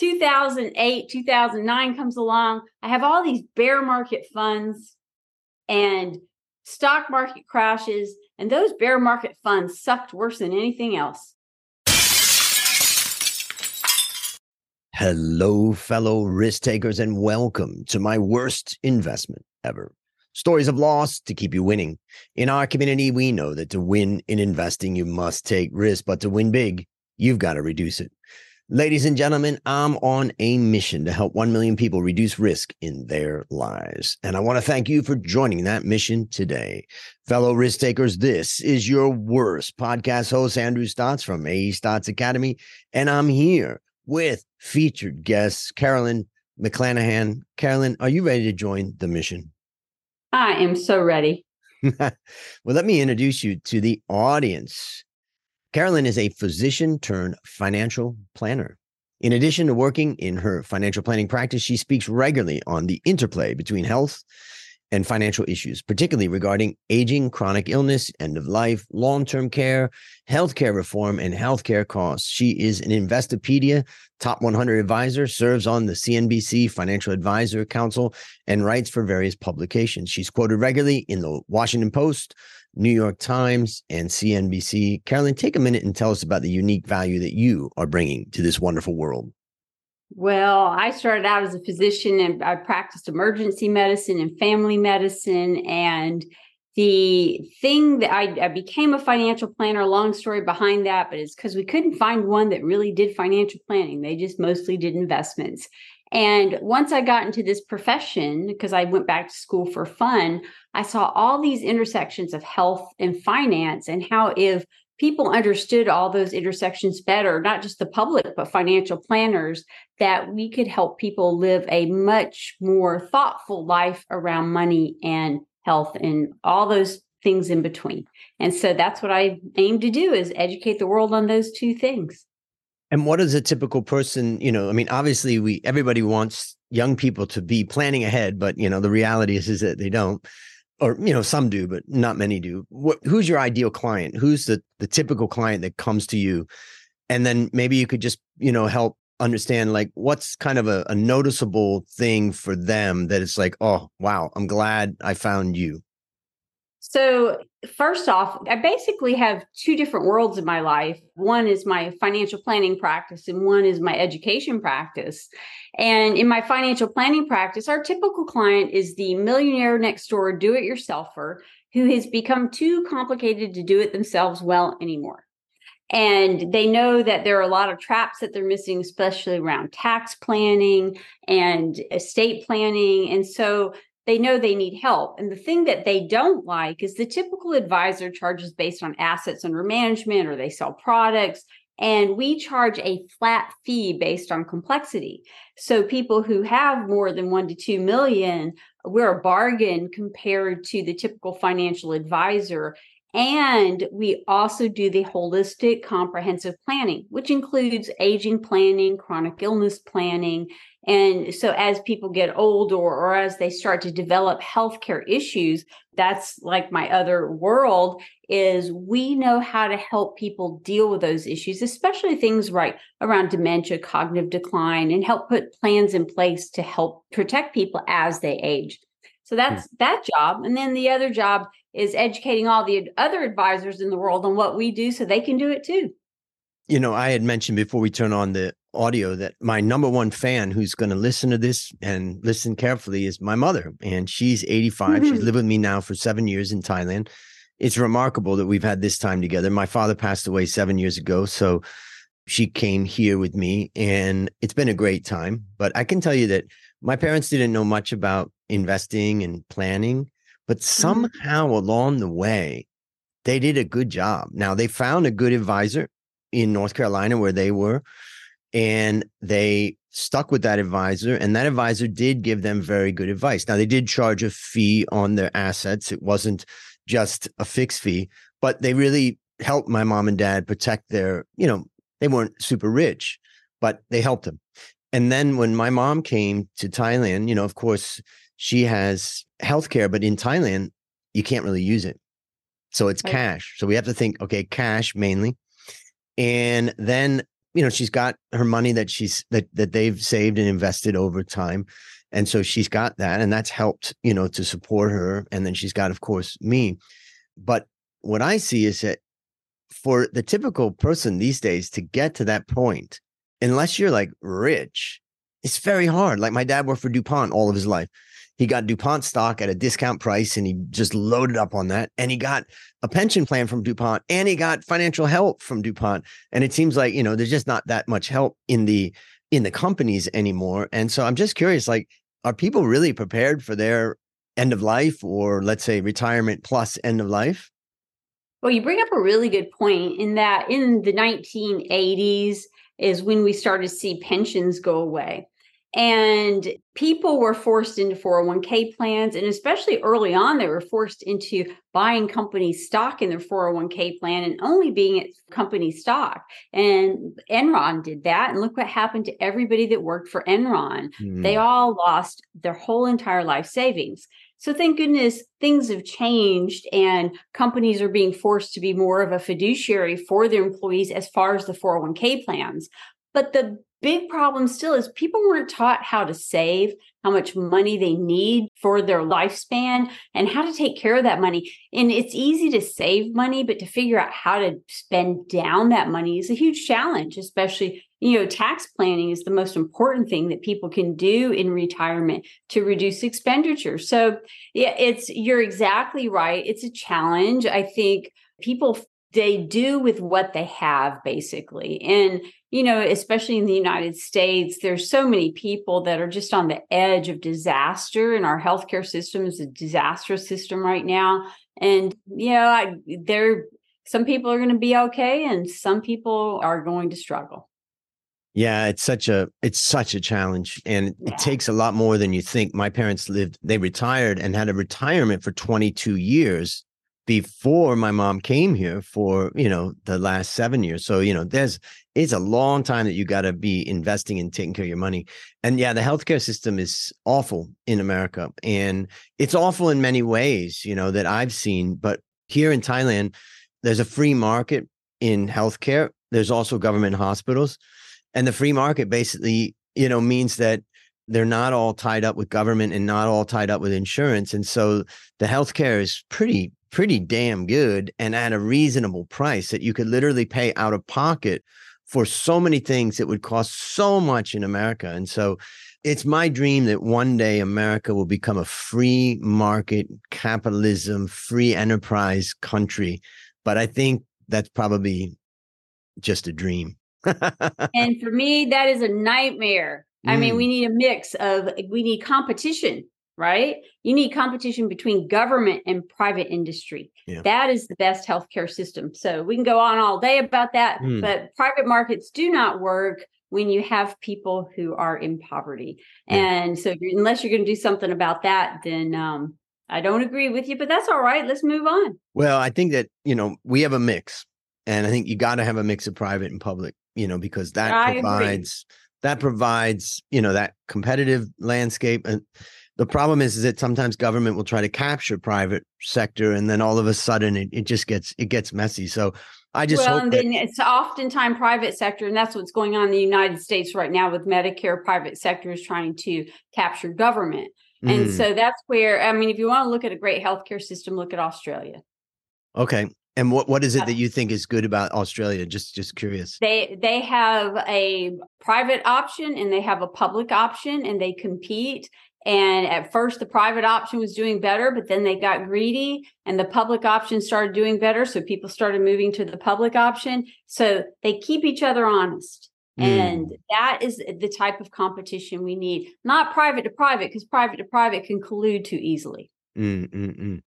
2008, 2009 comes along. I have all these bear market funds and stock market crashes, and those bear market funds sucked worse than anything else. Hello, fellow risk takers, and welcome to my worst investment ever. Stories of loss to keep you winning. In our community, we know that to win in investing, you must take risk, but to win big, you've got to reduce it. Ladies and gentlemen, I'm on a mission to help 1 million people reduce risk in their lives. And I want to thank you for joining that mission today. Fellow risk takers, this is your worst podcast host, Andrew Stotz from A Stotz Academy. And I'm here with featured guest, Carolyn McClanahan. Carolyn, are you ready to join the mission? I am so ready. well, let me introduce you to the audience. Carolyn is a physician turned financial planner. In addition to working in her financial planning practice, she speaks regularly on the interplay between health and financial issues, particularly regarding aging, chronic illness, end of life, long term care, healthcare reform, and healthcare costs. She is an Investopedia top 100 advisor, serves on the CNBC Financial Advisor Council, and writes for various publications. She's quoted regularly in the Washington Post, New York Times, and CNBC. Carolyn, take a minute and tell us about the unique value that you are bringing to this wonderful world. Well, I started out as a physician and I practiced emergency medicine and family medicine. And the thing that I, I became a financial planner, long story behind that, but it's because we couldn't find one that really did financial planning. They just mostly did investments. And once I got into this profession, because I went back to school for fun, I saw all these intersections of health and finance and how if people understood all those intersections better, not just the public, but financial planners, that we could help people live a much more thoughtful life around money and health and all those things in between. And so that's what I aim to do is educate the world on those two things. And what is a typical person, you know, I mean, obviously we everybody wants young people to be planning ahead, but you know, the reality is is that they don't. Or you know, some do, but not many do. What who's your ideal client? Who's the the typical client that comes to you? And then maybe you could just, you know, help understand like what's kind of a, a noticeable thing for them that it's like, oh wow, I'm glad I found you. So, first off, I basically have two different worlds in my life. One is my financial planning practice, and one is my education practice. And in my financial planning practice, our typical client is the millionaire next door do it yourselfer who has become too complicated to do it themselves well anymore. And they know that there are a lot of traps that they're missing, especially around tax planning and estate planning. And so they know they need help. And the thing that they don't like is the typical advisor charges based on assets under management or they sell products. And we charge a flat fee based on complexity. So people who have more than one to two million, we're a bargain compared to the typical financial advisor. And we also do the holistic comprehensive planning, which includes aging planning, chronic illness planning. And so as people get older or as they start to develop healthcare issues, that's like my other world is we know how to help people deal with those issues, especially things right around dementia, cognitive decline, and help put plans in place to help protect people as they age. So that's hmm. that job. And then the other job is educating all the other advisors in the world on what we do so they can do it too. You know, I had mentioned before we turn on the audio that my number one fan who's going to listen to this and listen carefully is my mother. And she's 85. Mm-hmm. She's lived with me now for seven years in Thailand. It's remarkable that we've had this time together. My father passed away seven years ago. So she came here with me and it's been a great time. But I can tell you that my parents didn't know much about investing and planning. But mm-hmm. somehow mm-hmm. along the way, they did a good job. Now they found a good advisor in North Carolina where they were, and they stuck with that advisor. And that advisor did give them very good advice. Now they did charge a fee on their assets. It wasn't just a fixed fee, but they really helped my mom and dad protect their, you know, they weren't super rich, but they helped them. And then when my mom came to Thailand, you know, of course, she has healthcare, but in Thailand, you can't really use it. So it's right. cash. So we have to think, okay, cash mainly. And then you know, she's got her money that she's that that they've saved and invested over time. And so she's got that, and that's helped, you know, to support her. And then she's got, of course, me. But what I see is that for the typical person these days to get to that point, unless you're like rich, it's very hard. Like my dad worked for DuPont all of his life. He got DuPont stock at a discount price and he just loaded up on that. And he got a pension plan from DuPont and he got financial help from DuPont. And it seems like, you know, there's just not that much help in the in the companies anymore. And so I'm just curious, like, are people really prepared for their end of life or let's say retirement plus end of life? Well, you bring up a really good point in that in the 1980s is when we started to see pensions go away. And people were forced into 401k plans. And especially early on, they were forced into buying company stock in their 401k plan and only being at company stock. And Enron did that. And look what happened to everybody that worked for Enron. Mm. They all lost their whole entire life savings. So thank goodness things have changed and companies are being forced to be more of a fiduciary for their employees as far as the 401k plans. But the big problem still is people weren't taught how to save, how much money they need for their lifespan, and how to take care of that money. And it's easy to save money, but to figure out how to spend down that money is a huge challenge, especially you know tax planning is the most important thing that people can do in retirement to reduce expenditure so yeah it's you're exactly right. It's a challenge. I think people they do with what they have basically and you know especially in the united states there's so many people that are just on the edge of disaster and our healthcare system is a disastrous system right now and you know I, there some people are going to be okay and some people are going to struggle yeah, it's such a it's such a challenge and yeah. it takes a lot more than you think. My parents lived they retired and had a retirement for 22 years before my mom came here for, you know, the last 7 years. So, you know, there's it's a long time that you got to be investing and taking care of your money. And yeah, the healthcare system is awful in America and it's awful in many ways, you know, that I've seen, but here in Thailand there's a free market in healthcare. There's also government hospitals and the free market basically, you know, means that they're not all tied up with government and not all tied up with insurance. And so the healthcare is pretty, pretty damn good and at a reasonable price that you could literally pay out of pocket for so many things that would cost so much in America. And so it's my dream that one day America will become a free market capitalism, free enterprise country. But I think that's probably just a dream and for me, that is a nightmare. Mm. I mean, we mm. need a mix of, we need competition, right? You need competition between government and private industry. Yeah. That is the best healthcare system. So we can go on all day about that, mm. but private markets do not work when you have people who are in poverty. And so, unless you're going to do something about that, then um, I don't agree with you, but that's all right. Let's move on. Well, I think that, you know, we have a mix. And I think you got to have a mix of private and public you know, because that I provides agree. that provides, you know, that competitive landscape. And the problem is, is that sometimes government will try to capture private sector and then all of a sudden it, it just gets it gets messy. So I just well, and that- then it's oftentimes private sector, and that's what's going on in the United States right now with Medicare. Private sector is trying to capture government, and mm. so that's where I mean, if you want to look at a great healthcare system, look at Australia. Okay, and what what is it that you think is good about Australia? Just just curious. They they have a private option and they have a public option and they compete. And at first the private option was doing better, but then they got greedy and the public option started doing better. So people started moving to the public option. So they keep each other honest. Mm. And that is the type of competition we need, not private to private, because private to private can collude too easily. Mm, mm, mm.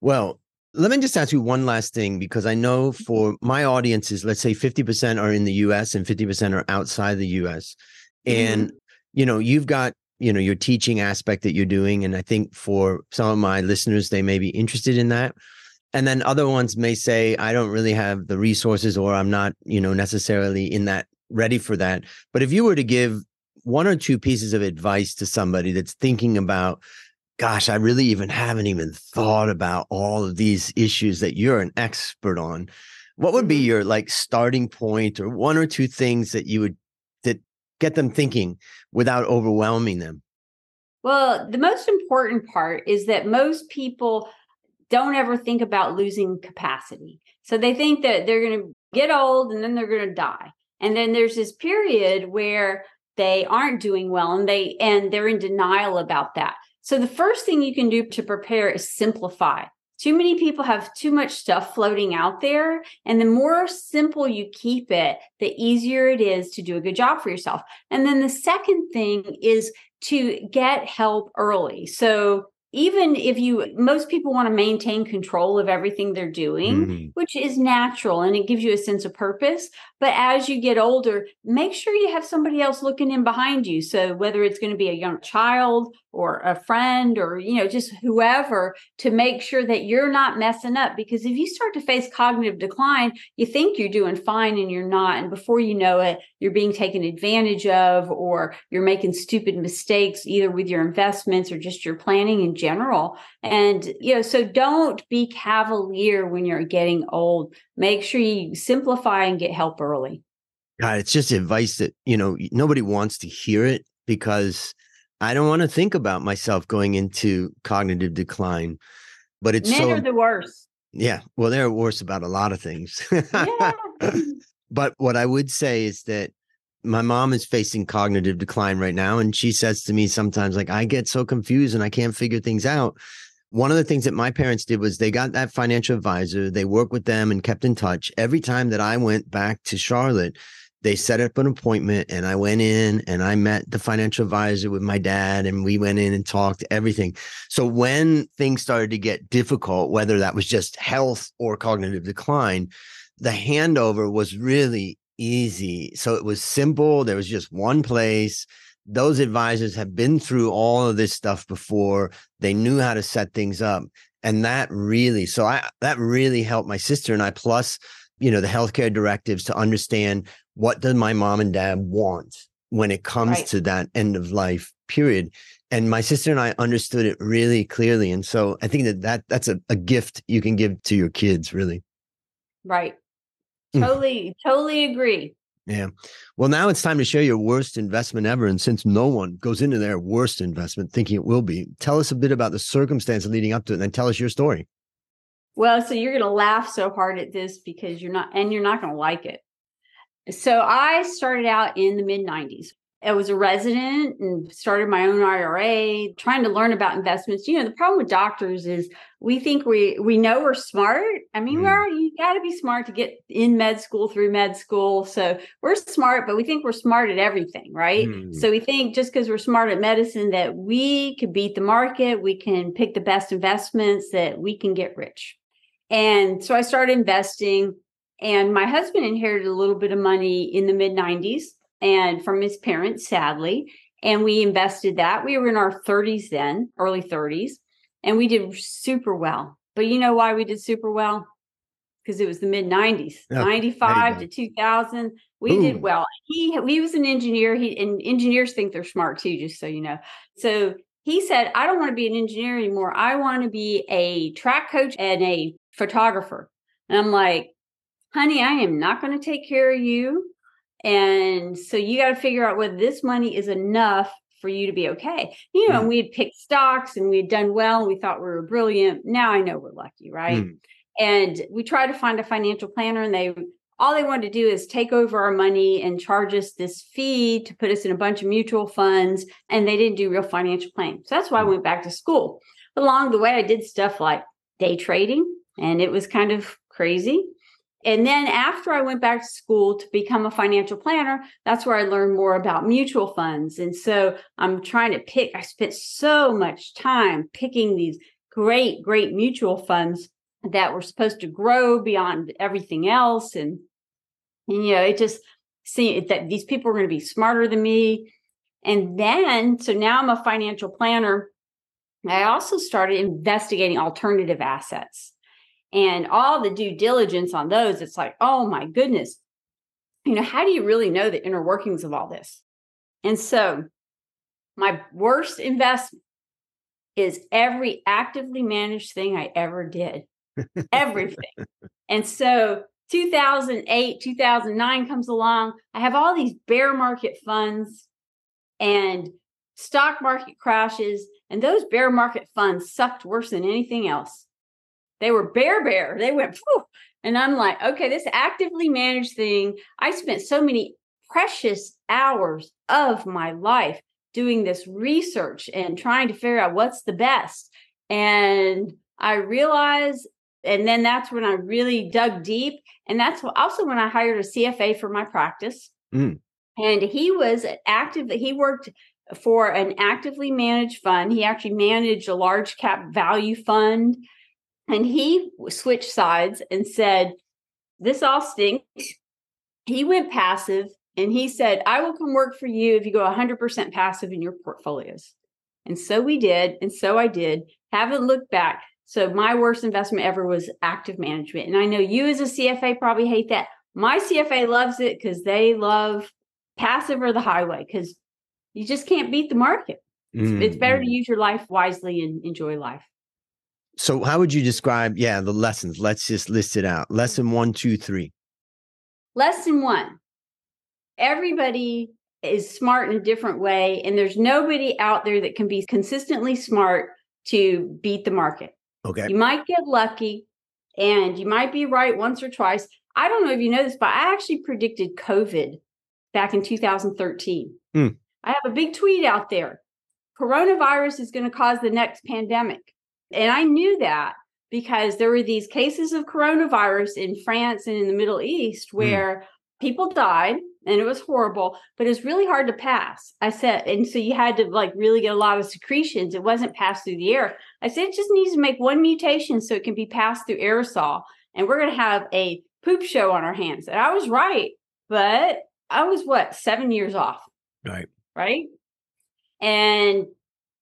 well, let me just ask you one last thing because I know mm-hmm. for my audiences, let's say 50% are in the US and 50% are outside the US. And, mm-hmm. you know, you've got, you know, your teaching aspect that you're doing. And I think for some of my listeners, they may be interested in that. And then other ones may say, I don't really have the resources or I'm not, you know, necessarily in that ready for that. But if you were to give one or two pieces of advice to somebody that's thinking about gosh, I really even haven't even thought about all of these issues that you're an expert on. what would be Mhm. your like starting point or one or two things that you would get them thinking without overwhelming them? Well, the most important part is that most people don't ever think about losing capacity. So they think that they're going to get old and then they're going to die. And then there's this period where they aren't doing well and they and they're in denial about that. So the first thing you can do to prepare is simplify. Too many people have too much stuff floating out there. And the more simple you keep it, the easier it is to do a good job for yourself. And then the second thing is to get help early. So even if you most people want to maintain control of everything they're doing Mhm. which is natural and it gives you a sense of purpose. But as you get older make sure you have somebody else looking in behind you. So whether it's going to be a young child or a friend or you know just whoever to make sure that you're not messing up. Because if you start to face cognitive decline you think you're doing fine and you're not. And before you know it you're being taken advantage of or you're making stupid mistakes either with your investments or just your planning in general and you know so don't be cavalier when you're getting old make sure you simplify and get help early God, it's just advice that, you know, nobody wants to hear it because I don't want to think about myself going into cognitive decline. But it's men so are the worst yeah, well, they're worse about a lot of things. yeah but what I would say is that my mom is facing cognitive decline right now. And she says to me sometimes, like, I get so confused and I can't figure things out. One of the things that my parents did was they got that financial advisor, they worked with them and kept in touch. Every time that I went back to Charlotte, they set up an appointment and I went in and I met the financial advisor with my dad and we went in and talked everything. So when things started to get difficult, whether that was just health or cognitive decline, the handover was really easy. So it was simple. There was just one place. Those advisors have been through all of this stuff before. They knew how to set things up. And that really, so I, that really helped my sister and I, plus, you know, the healthcare directives to understand what does my mom and dad want when it comes Right. to that end of life period. And my sister and I understood it really clearly. And so I think that, that that's a, a gift you can give to your kids, really. right Mm. totally totally agree Yeah. Well, now it's time to share your worst investment ever. And since no one goes into their worst investment thinking it will be, tell us a bit about the circumstance leading up to it and then tell us your story. Well, so you're going to laugh so hard at this because you're not, and you're not going to like it. So I started out in the mid 90s. I was a resident and started my own IRA, trying to learn about investments. You know, the problem with doctors is we think we we know we're smart. I mean, Mm. we're you got to be smart to get in med school through med school. So we're smart, but we think we're smart at everything, right? Mm. So we think just because we're smart at medicine that we could beat the market, we can pick the best investments, that we can get rich. And so I started investing, and my husband inherited a little bit of money in the mid 90s and from his parents, sadly. And we invested that. We were in our 30s then, early 30s, and we did super well. But you know why we did super well? Because it was the mid 90s, Oh, 95 to 2000. We Boom. did well. He he was an engineer. He and engineers think they're smart too, just so you know. So he said, I don't want to be an engineer anymore. I want to be a track coach and a photographer. And I'm like, honey, I am not going to take care of you. And so you got to figure out whether this money is enough for you to be okay. You know, Mm. and we had picked stocks and we had done well and we thought we were brilliant. Now I know we're lucky, right? Mm. And we tried to find a financial planner and they all they wanted to do is take over our money and charge us this fee to put us in a bunch of mutual funds. And they didn't do real financial planning. So that's why I went back to school. Along the way, I did stuff like day trading, and it was kind of crazy. And then after I went back to school to become a financial planner, that's where I learned more about mutual funds. And so I'm trying to pick, I spent so much time picking these great, great mutual funds that were supposed to grow beyond everything else. And, and you know, it just seemed that these people were going to be smarter than me. And then, so now I'm a financial planner. I also started investigating alternative assets and all the due diligence on those. It's like, oh my goodness, you know, how do you really know the inner workings of all this? And so, my worst investment is every actively managed thing I ever did, everything. and so, 2008, 2009 comes along. I have all these bear market funds and stock market crashes. And those bear market funds sucked worse than anything else. They were bear bear. They went, Phew. and I'm like, okay, this actively managed thing. I spent so many precious hours of my life doing this research and trying to figure out what's the best. And I realized, and then that's when I really dug deep. And that's also when I hired a CFA for my practice. Mm. And he was active, he worked for an actively managed fund. He actually managed a large cap value fund. And he switched sides and said, This all stinks. He went passive and he said, I will come work for you if you go 100% passive in your portfolios. And so we did. And so I did. Haven't looked back. So my worst investment ever was active management. And I know you as a CFA probably hate that. My CFA loves it because they love passive or the highway because you just can't beat the market. Mm-hmm. It's better to mm-hmm. use your life wisely and enjoy life. So, how would you describe, yeah, the lessons? Let's just list it out. Lesson one, two, three. Lesson one everybody is smart in a different way, and there's nobody out there that can be consistently smart to beat the market. Okay. You might get lucky and you might be right once or twice. I don't know if you know this, but I actually predicted COVID back in 2013. Mm. I have a big tweet out there. Coronavirus is going to cause the next pandemic. And I knew that because there were these cases of coronavirus in France and in the Middle East hmm. where mm. people died and it was horrible, but it's really hard to pass. I said, and so you had to like really get a lot of secretions. It wasn't passed through the air. I said, it just needs to make one mutation so it can be passed through aerosol. And we're going to have a poop show on our hands. And I was right, but I was what, seven years off. Right right? And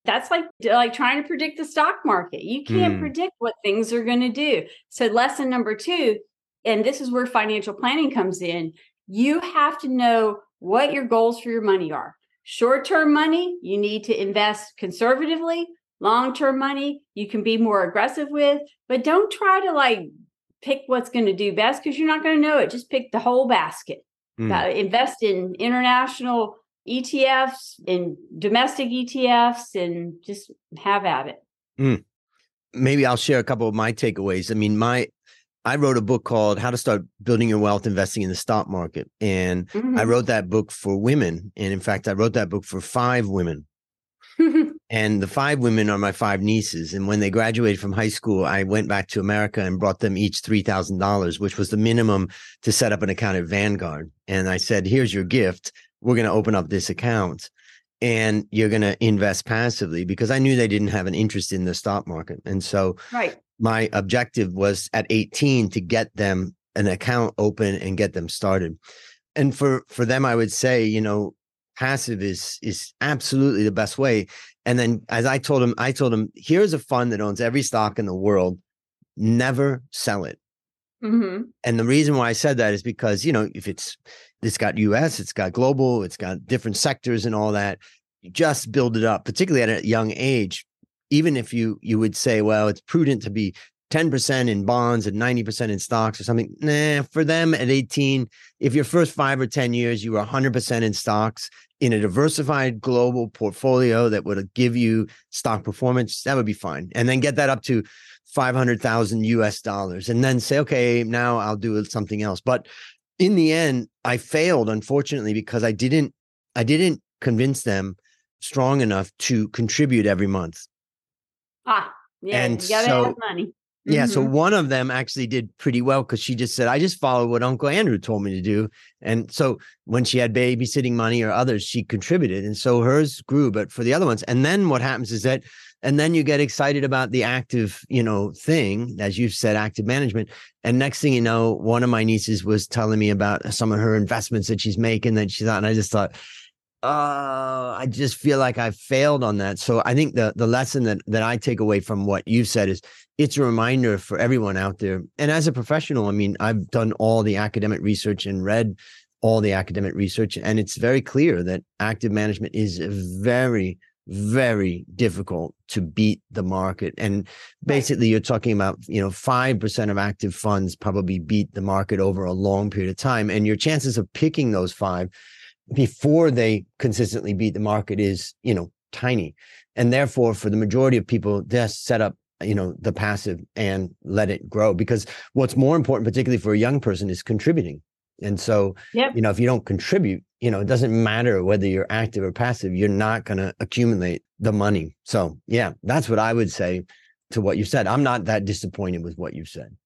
that's like like trying to predict the stock market. You can't mm. predict what things are going to do. So lesson number 2, and this is where financial planning comes in, you have to know what your goals for your money are. Short-term money, you need to invest conservatively. Long-term money, you can be more aggressive with, but don't try to like pick what's going to do best because you're not going to know it. Just pick the whole basket. Mm. Uh, invest in international ETFs and domestic ETFs and just have at it. Mm. Maybe I'll share a couple of my takeaways. I mean, my I wrote a book called How to Start Building Your Wealth Investing in the Stock Market. And mm-hmm. I wrote that book for women. And in fact, I wrote that book for five women. and the five women are my five nieces. And when they graduated from high school, I went back to America and brought them each $3,000, which was the minimum to set up an account at Vanguard. And I said, here's your gift we're going to open up this account and you're going to invest passively because I knew they didn't have an interest in the stock market. And so right. my objective was at 18 to get them an account open and get them started. And for for them I would say, you know, passive is is absolutely the best way. And then as I told them, I told them, here's a fund that owns every stock in the world. Never sell it. Mm-hmm. And the reason why I said that is because, you know, if it's it's got US, it's got global, it's got different sectors and all that. You just build it up, particularly at a young age. Even if you you would say, well, it's prudent to be 10% in bonds and 90% in stocks or something. Nah, for them at 18, if your first five or 10 years you were 100% in stocks in a diversified global portfolio that would give you stock performance, that would be fine. And then get that up to 500,000 US dollars and then say, okay, now I'll do something else. But in the end, I failed, unfortunately, because I didn't, I didn't convince them strong enough to contribute every month. Ah, yeah, and so, money. Mm-hmm. Yeah, so mm-hmm. one of them actually did pretty well because she just said, I just followed what Uncle Andrew told me to do. And so when she had babysitting money or others, she contributed. And so hers grew. But for the other ones, and then what happens is that and then you get excited about the active you know thing as you said active management and next thing you know one of my nieces was telling me about some of her investments that she's making that she thought and i just thought uh, I just feel like I've failed on that. So I think the the lesson that that I take away from what you've said is it's a reminder for everyone out there. And as a professional, I mean, I've done all the academic research and read all the academic research, and it's very clear that active management is very very difficult to beat the market. And basically, you're talking about, you know, 5% of active funds probably beat the market over a long period of time. And your chances of picking those five before they consistently beat the market is, you know, tiny. And therefore, for the majority of people, just set up you know the passive and let it grow because what's more important particularly for a young person is contributing and so yep. you know if you don't contribute you know it doesn't matter whether you're active or passive you're not going to accumulate the money. So yeah that's what i would say to what you said. I'm not that disappointed with what you said.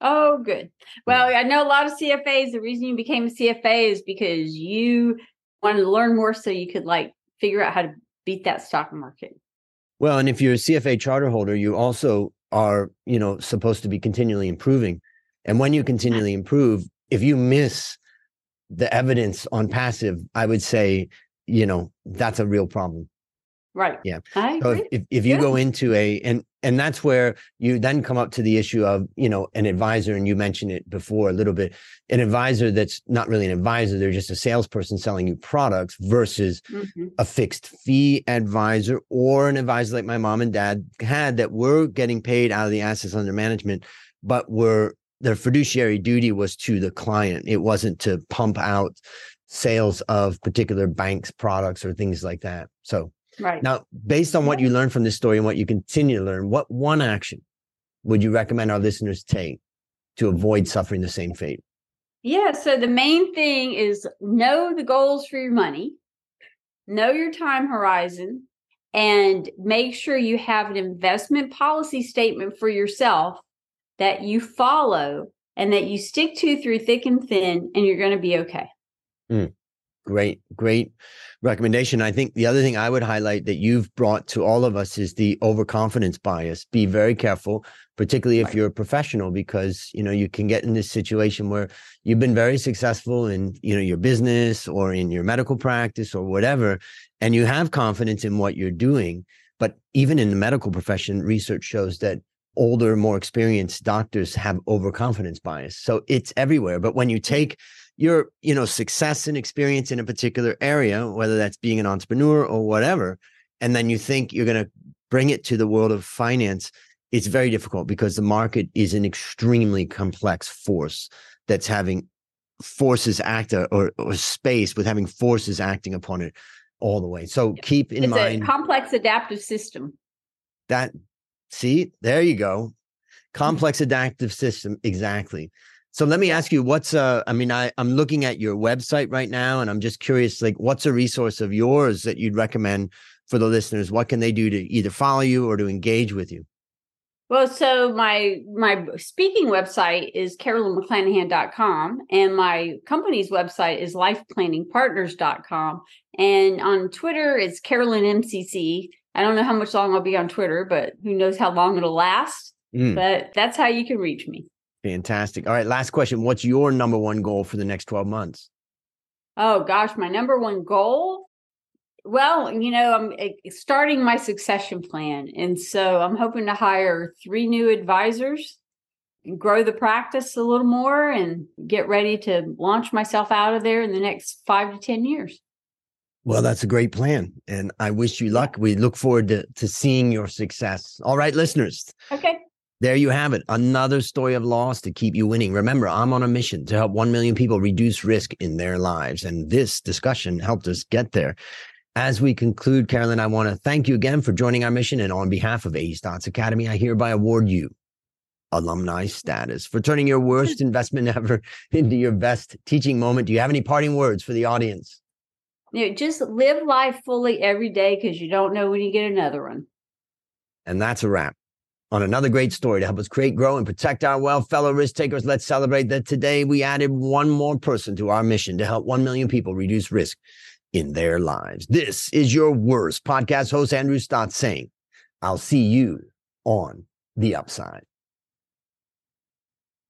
Oh good. Well i know a lot of cfas the reason you became a cfa is because you wanted to learn more so you could like figure out how to beat that stock market. Well, and if you're a CFA charter holder, you also are, you know, supposed to be continually improving. And when you continually improve, if you miss the evidence on passive, I would say, you know, that's a real problem. Right. Yeah. so if, if, if you go into a and and that's where you then come up to the issue of you know an advisor and you mentioned it before a little bit an advisor that's not really an advisor they're just a salesperson selling you products versus mm-hmm. a fixed fee advisor or an advisor like my mom and dad had that were getting paid out of the assets under management but were their fiduciary duty was to the client it wasn't to pump out sales of particular banks products or things like that so Right. Now, based on what you learned from this story and what you continue to learn, what one action would you recommend our listeners take to avoid suffering the same fate? Yeah. So the main thing is know the goals for your money, know your time horizon, and make sure you have an investment policy statement for yourself that you follow and that you stick to through thick and thin, and you're going to be okay. Mm. Great, great recommendation. I think the other thing I would highlight that you've brought to all of us is the overconfidence bias. Be very careful, particularly if you're a professional, because you know you can get in this situation where you've been very successful in you know your business or in your medical practice or whatever, and you have confidence in what you're doing. But even in the medical profession, research shows that older, more experienced doctors have overconfidence bias. So it's everywhere. But when you take your you know success and experience in a particular area whether that's being an entrepreneur or whatever and then you think you're going to bring it to the world of finance it's very difficult because the market is an extremely complex force that's having forces act uh, or, or space with having forces acting upon it all the way so keep in it's mind a complex adaptive system that see there you go complex adaptive system exactly so let me ask you, what's uh I mean, I, I'm looking at your website right now and I'm just curious, like what's a resource of yours that you'd recommend for the listeners? What can they do to either follow you or to engage with you? Well, so my my speaking website is carolynmcclanahan.com and my company's website is lifeplanningpartners.com. And on Twitter, it's Carolyn MCC. I don't know how much long I'll be on Twitter, but who knows how long it'll last. Mm. But that's how you can reach me. Fantastic. All right, last question. What's your number one goal for the next 12 months? Oh gosh, my number one goal. Well, you know, I'm eh, starting my succession plan. And so I'm hoping to hire three new advisors and grow the practice a little more and get ready to launch myself out of there in the next five to 10 years. Well, that's a great plan. And I wish you luck. We look forward to, to seeing your success. All right, listeners. Okay. There you have it. Another story of loss to keep you winning. Remember, I'm on a mission to help 1 million people reduce risk in their lives. And this discussion helped us get there. As we conclude, Carolyn, I want to thank you again for joining our mission. And on behalf of A Stotz Academy, I hereby award you alumni status for turning your worst investment ever into your best teaching moment. Do you have any parting words for the audience? You know, just live life fully every day because you don't know when you get another one. And that's a wrap on another great story to help us create, grow, and protect our wealth. Fellow risk takers, let's celebrate that today we added one more person to our mission to help 1 million people reduce risk in their lives. This is your worst podcast host, Andrew Stotz, saying, I'll see you on the upside.